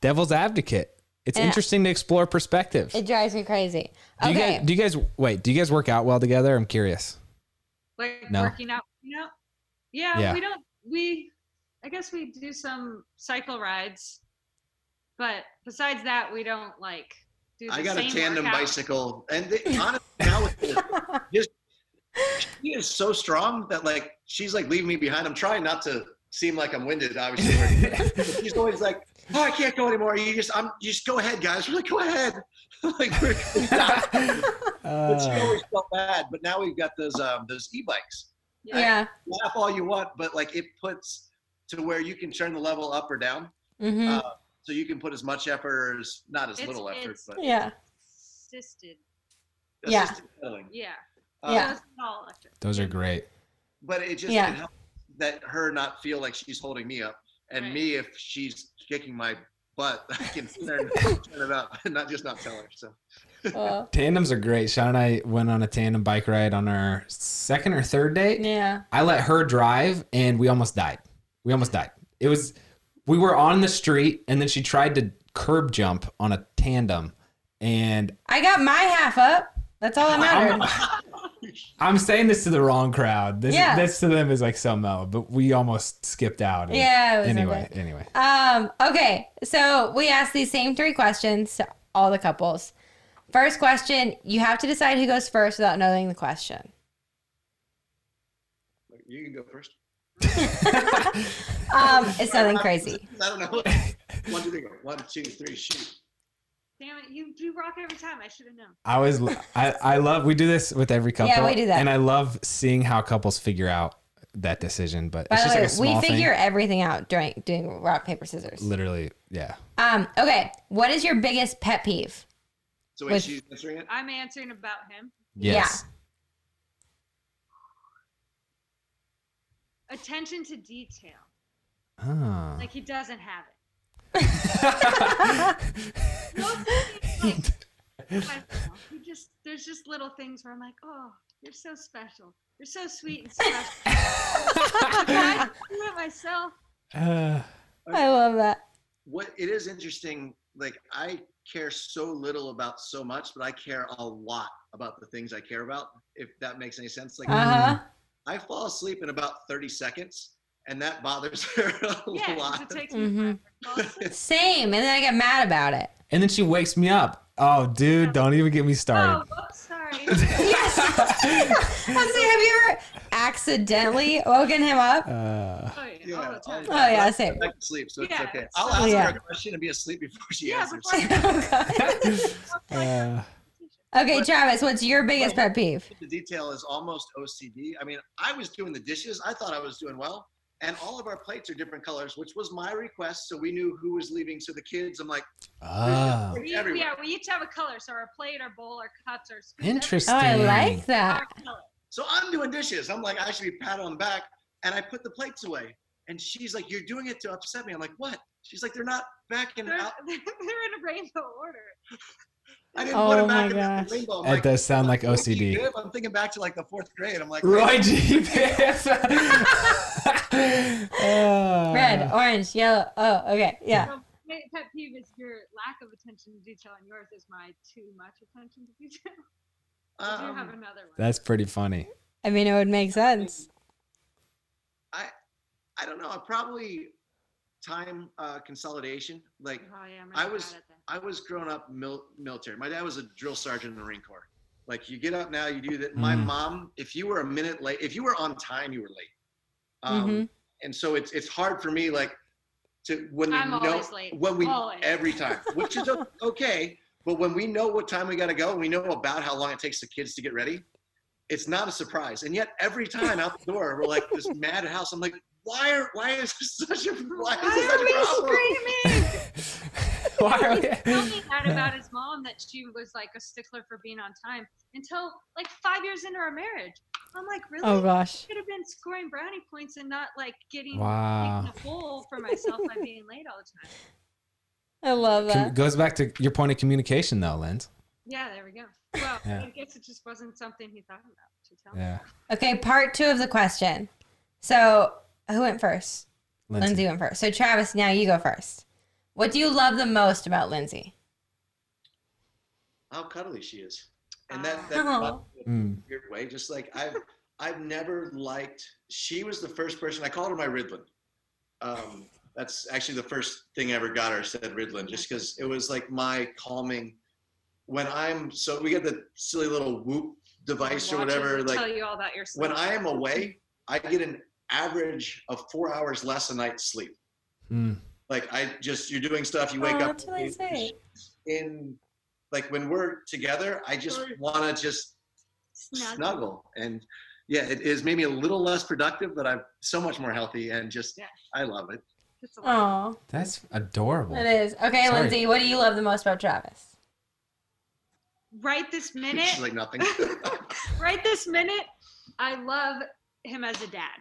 Devil's advocate. It's Yeah. interesting to explore perspectives. It drives me crazy. do you Okay. guys? Do you guys wait? Do you guys work out well together? I'm curious. Like No. working out, you know? Yeah, Yeah. we don't we I guess we do some cycle rides. But besides that, we don't like do the I got a tandem workout. bicycle, and they, honestly, now with the, <laughs> just she is so strong that like she's like leaving me behind. I'm trying not to seem like I'm winded, obviously. <laughs> she's always like, "Oh, I can't go anymore. You just, I'm just go ahead, guys." We're like, "Go ahead." <laughs> like we're, <laughs> we're not- but she Uh, always felt bad. But now we've got those um those e-bikes. yeah. Laugh all you want, but like it puts to where you can turn the level up or down. hmm Uh, so you can put as much effort or as not as It's- little effort, it's- but yeah. Assisted. Yeah. assisted pedaling. Yeah. Um, Yeah. Those are those are great. But it just Yeah. it helps that her not feel like she's holding me up, and Right. me if she's kicking my butt, <laughs> I can <laughs> turn, turn it up and <laughs> not just not tell her. So Uh, Tandems are great. Shawn and I went on a tandem bike ride on our second or third date. yeah. I let her drive and we almost died. We almost died. It was we were on the street and then she tried to curb jump on a tandem and I got my half up. That's all that mattered. I'm saying this to the wrong crowd. This Yeah. this to them is like so mellow, but we almost skipped out. and- Yeah, it was Anyway, okay. anyway. Um, okay, so we asked these same three questions to all the couples. First question, you have to decide who goes first without knowing the question. you can go first. <laughs> Um, it's <laughs> nothing crazy. <laughs> I don't know. One, two, three. One, two, three. shoot. Damn it, you do rock every time. I should have known. I was I, I love we do this with every couple. Yeah, we do that. And I love seeing how couples figure out that decision. But By it's the just way, like a small we figure thing. everything out during doing rock paper scissors. Literally, yeah. Um, okay, what is your biggest pet peeve? So wait, With- she's answering it. I'm answering about him. Yes. Attention to detail. Ah. Like he doesn't have it. Like. You just there's just little things where I'm like, oh, you're so special. You're so sweet and special. <laughs> I do it myself. Uh, <sighs> I love that. what it is interesting like i care so little about so much but i care a lot about the things i care about if that makes any sense like Uh huh. i fall asleep in about 30 seconds and that bothers <laughs> her a Yeah, 'cause lot it takes me Mhm. forever to fall asleep. Same, and then I get mad about it. and then she wakes me up. Oh, dude, don't even get me Oh, started. whoops, sorry. <laughs> Yes. I was like, have you ever accidentally woken him up? Uh, Oh, yeah, Yeah, all the time. all Oh yeah, same. I'm back to sleep so it's okay i'll so- ask Yeah. her a question and be asleep before she Yeah, answers before <laughs> uh, okay, Travis, what's your biggest pet peeve? the detail is almost ocd i mean i was doing the dishes i thought i was doing well and all of our plates are different colors which was my request so we knew who was leaving so the kids i'm like ah, We, yeah, we each have a color, so our plate, our bowl, our cups, our spoons. interesting. Oh, I like that. everything our color. So I'm doing dishes. I'm like, I should be pat on the back. And I put the plates away. And she's like, You're doing it to upset me. I'm like, What? She's like, They're not back in. They're, Out. <laughs> they're in a rainbow order. I didn't put Oh them back my in gosh. the rainbow. I'm That like, does sound like "Wait, OCD. good?" I'm thinking back to like the fourth grade. I'm like, Roy G. Biv. <laughs> Uh, Red, orange, yellow. Oh, okay, yeah. So my pet peeve is your lack of attention to detail, and yours is my too much attention to detail. <laughs> I do have um, another one. That's pretty funny. I mean, it would make sense. I don't know. I probably time uh, consolidation. Like, oh yeah, I'm I was- bad at that. I was growing up mil- military. My dad was a drill sergeant in the Marine Corps. Like you get up now, you do that. My Mm. mom, if you were a minute late, if you were on time, you were late. Um, Mhm. And so it's it's hard for me like to when I'm we know late. when we Always. every time, which is <laughs> okay. But when we know what time we got to go, and we know about how long it takes the kids to get ready. It's not a surprise, and yet every time out the door, we're like this mad house. I'm like, why are why is this such a why is this Why such are a we problem? screaming? <laughs> Why are we- Tell me that <laughs> about his mom that she was like a stickler for being on time until like five years into our marriage. I'm like, really? Oh gosh. could have been scoring brownie points and not like getting Wow. a fool for myself by being late all the time. I love Com- that. goes back to your point of communication, though, Linz. Yeah, there we go. Well, Yeah. I guess it just wasn't something he thought about to tell me. Yeah, Okay, part two of the question. So, who went first? Lindsay. Lindsay went first. So, Travis, now you go first. What do you love the most about Lindsay? How cuddly she is, and that that Oh. Mm. weird way. Just like I've I've never liked. She was the first person I called her my Ritalin. Um, that's actually the first thing I ever got her said Ritalin, just because it was like my calming. When I'm so we get the silly little whoop device or whatever. Like tell you all about your when. I am away, I get an average of four hours less a night sleep. Mm. Like I just you're doing stuff, you wake Oh, up that's really sweet. in like when we're together, I just want to just Snuggle. snuggle. And yeah, it has made me a little less productive, but I'm so much more healthy and just Yeah. I love it. It's. Oh, That's adorable. it is. Okay, Sorry. Lindsay, what do you love the most about Travis? Right this minute, like nothing. <laughs> right this minute, I love him as a dad.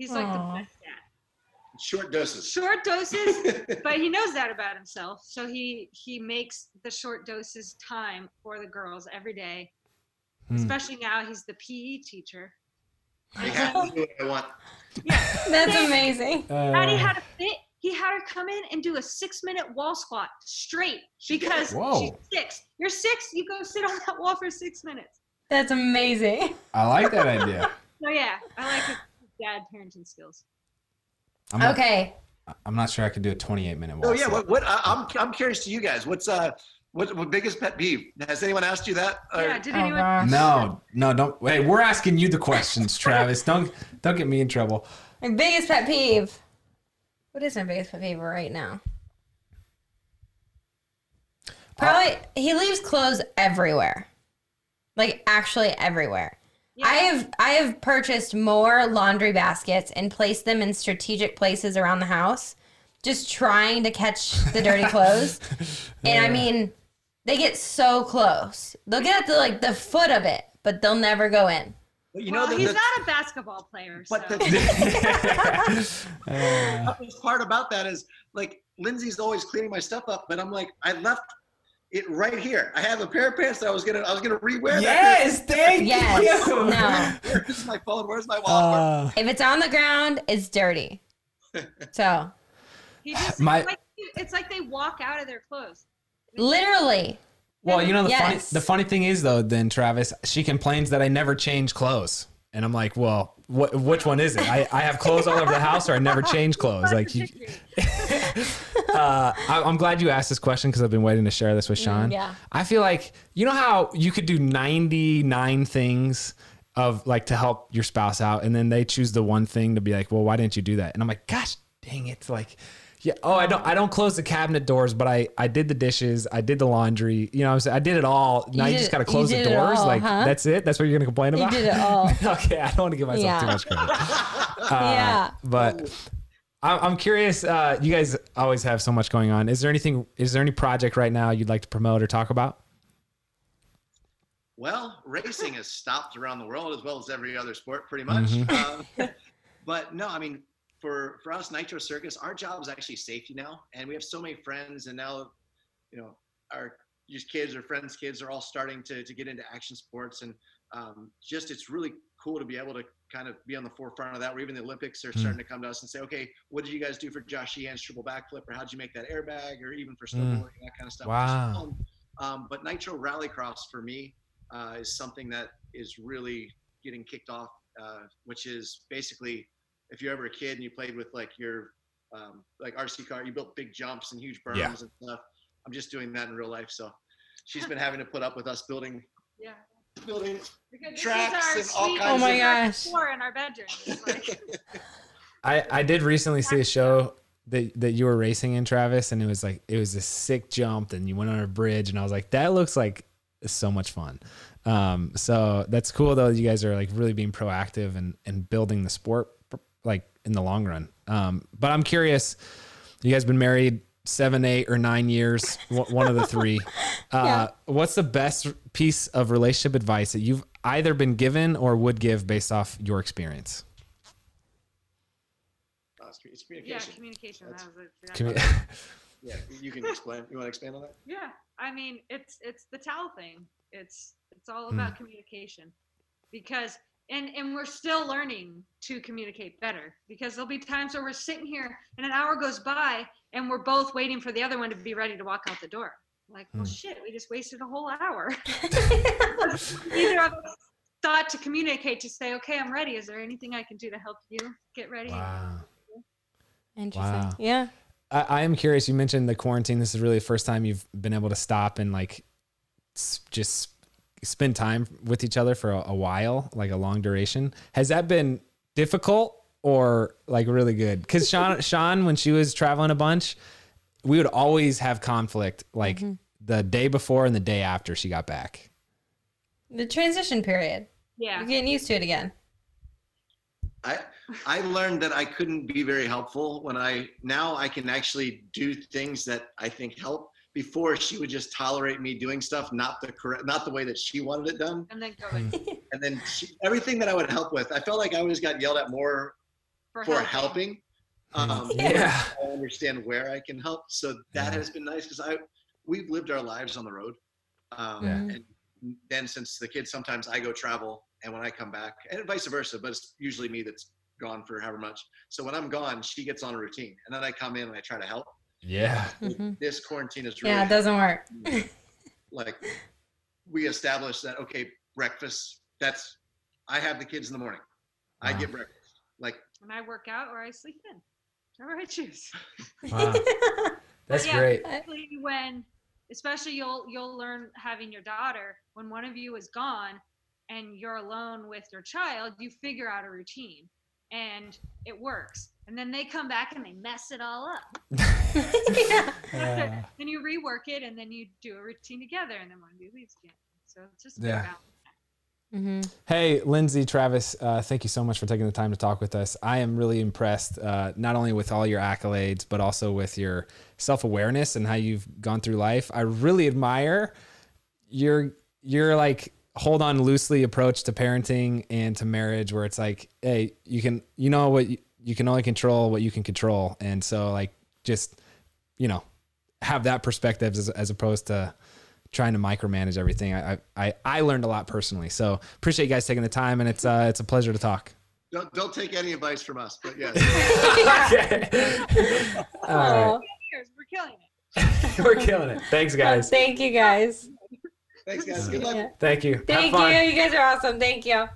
He's like Aw. the best dad. Short doses. Short doses, <laughs> but he knows that about himself. So he he makes the short doses time for the girls every day. Hmm. Especially now he's the PE teacher. I have to do what I want. Yeah. <laughs> That's amazing. Patty Uh, had a fit. He had her come in and do a six minute wall squat straight because Whoa. she's six. You're six, you go sit on that wall for six minutes. That's amazing. I like that idea. <laughs> So yeah, I like his dad parenting skills. I'm not, Okay. I'm not sure I could do a 28 minute walk. Oh yeah, what, what I, I'm I'm curious to you guys. What's uh what, what biggest pet peeve? Has anyone asked you that? Or- yeah, did Oh, anyone gosh. No, no, don't. Wait, we're asking you the questions, <laughs> Travis. Don't don't get me in trouble. My biggest pet peeve. What is my biggest pet peeve right now? Probably he leaves clothes everywhere. Like actually everywhere. Yeah. I have I have purchased more laundry baskets and placed them in strategic places around the house, just trying to catch the dirty <laughs> clothes. and I mean, they get so close. They'll get at the like the foot of it, but they'll never go in. But you well, know the, he's the, not a basketball player. <laughs> but so. the <laughs> Uh, toughest part about that is like Lindsay's always cleaning my stuff up, but I'm like, I left it right here. I have a pair of pants that I was gonna I was gonna rewear. Yes, thank Yes. you. No. Where's my phone? Where's my wallet? Uh, If it's on the ground, it's dirty. <laughs> So just, My- it's, like, it's like they walk out of their clothes. literally, well, you know the funny the funny thing is though, then Travis, she complains that I never change clothes, and I'm like, well, what which one is it? I, I have clothes all over the house, or I never change clothes. Like, you, <laughs> uh, I, I'm glad you asked this question because I've been waiting to share this with Shawn. yeah. I feel like you know how you could do 99 things of like to help your spouse out, and then they choose the one thing to be like, well, why didn't you do that? And I'm like, gosh, dang it, like. Yeah. Oh, I don't. I don't close the cabinet doors, but I I did the dishes. I did the laundry. You know, what I'm saying I did it all. Now you, did just got to close the doors. all, like huh? that's it. That's what you're gonna complain about. you did it all. <laughs> okay, I don't want to give myself Yeah. too much credit. <laughs> yeah. But I'm curious. Uh, you guys always have so much going on. Is there anything? Is there any project right now you'd like to promote or talk about? Well, racing has stopped around the world as well as every other sport, pretty much. Mhm. Um, <laughs> but no, I mean, for for us, Nitro Circus, our job is actually safety now, and we have so many friends, and now, you know, our just kids or friends' kids are all starting to to get into action sports, and um, just it's really cool to be able to kind of be on the forefront of that. Where even the Olympics are starting to come to us and say, okay, what did you guys do for Josh Sheehan's triple backflip, or how did you make that airbag, or even for snowboarding, that kind of stuff. Wow. Um, but Nitro Rallycross for me uh, is something that is really getting kicked off, uh, which is basically if you're ever a kid and you played with like your um, like RC car, you built big jumps and huge berms Yeah. and stuff. I'm just doing that in real life, so she's been having to put up with us building Yeah. Building. Because this Tracks is and our all sweet kinds Oh my of- gosh. floor in our bedroom. It's <laughs> like, I I did recently see a show that that you were racing in Travis, and it was like it was a sick jump, and you went on a bridge, and I was like, that looks like so much fun. Um, so that's cool though. You guys are like really being proactive and and building the sport like in the long run. Um, but I'm curious. You guys been married seven, eight, or nine years? one one of the three. <laughs> Uh, What's the best piece of relationship advice that you've either been given or would give based off your experience? It's, it's yeah, communication. communication. That was it. Commu- <laughs> <laughs> Yeah, you can explain. You want to expand on that? Yeah, I mean, it's it's the towel thing. It's it's all Hmm. about communication, because and and we're still learning to communicate better. Because there'll be times where we're sitting here and an hour goes by and we're both waiting for the other one to be ready to walk out the door. Like, well, Hmm. shit, we just wasted a whole hour. <laughs> <laughs> Neither of us thought to communicate to say, okay, I'm ready. Is there anything I can do to help you get ready? Wow. Interesting. Wow. Yeah. I, I am curious. You mentioned the quarantine. This is really the first time you've been able to stop and like s- just spend time with each other for a, a while, like a long duration. Has that been difficult or like really good? Because Shawn, Shawn, when she was traveling a bunch, we would always have conflict, like mm-hmm. the day before and the day after she got back. The transition period. Yeah. You're getting used to it again. I I learned that I couldn't be very helpful when I now I can actually do things that I think help. Before she would just tolerate me doing stuff not the correct not the way that she wanted it done. And then go in hmm. And then she, everything that I would help with, I felt like I always got yelled at more for, for helping. helping. Um, <laughs> Yeah. I understand where I can help. So that has been nice because I we've lived our lives on the road. Um, Yeah. And then since the kids, sometimes I go travel, and when I come back, and vice versa, but it's usually me that's gone for however much. So when I'm gone, she gets on a routine, and then I come in and I try to help. Yeah. Mhm. This quarantine is really Yeah, it doesn't work. like we established that okay, breakfast. That's I have the kids in the morning. I get breakfast. Like And I work out or I sleep in. Whatever I choose. Wow. <laughs> That's yeah, great. Especially when, especially you'll you'll learn having your daughter when one of you is gone and you're alone with your child. You figure out a routine, and it works. And then they come back and they mess it all up. <laughs> <laughs> yeah. That's. Uh, Then you rework it, and then you do a routine together, and then one of you leaves again. So it's just Yeah. balance. Hmm Hey, Lindsay, Travis, uh, thank you so much for taking the time to talk with us. I am really impressed, uh, not only with all your accolades, but also with your self awareness and how you've gone through life. I really admire your your like hold on loosely approach to parenting and to marriage, where it's like, hey, you can you know what you, you can only control what you can control, and so like just you know, have that perspective as, as opposed to trying to micromanage everything. I, I, I learned a lot personally. So appreciate you guys taking the time and it's, uh, it's a pleasure to talk. Don't, don't take any advice from us, but yes. <laughs> All right. Cheers, We're killing it. <laughs> We're killing it. Thanks guys. Thank you guys. Thanks, guys. Good luck. Yeah. Thank you. Have Thank fun. you. You guys are awesome. Thank you.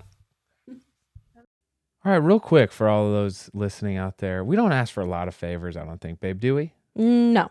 All right, real quick for all of those listening out there, we don't ask for a lot of favors, I don't think, babe, do we? No.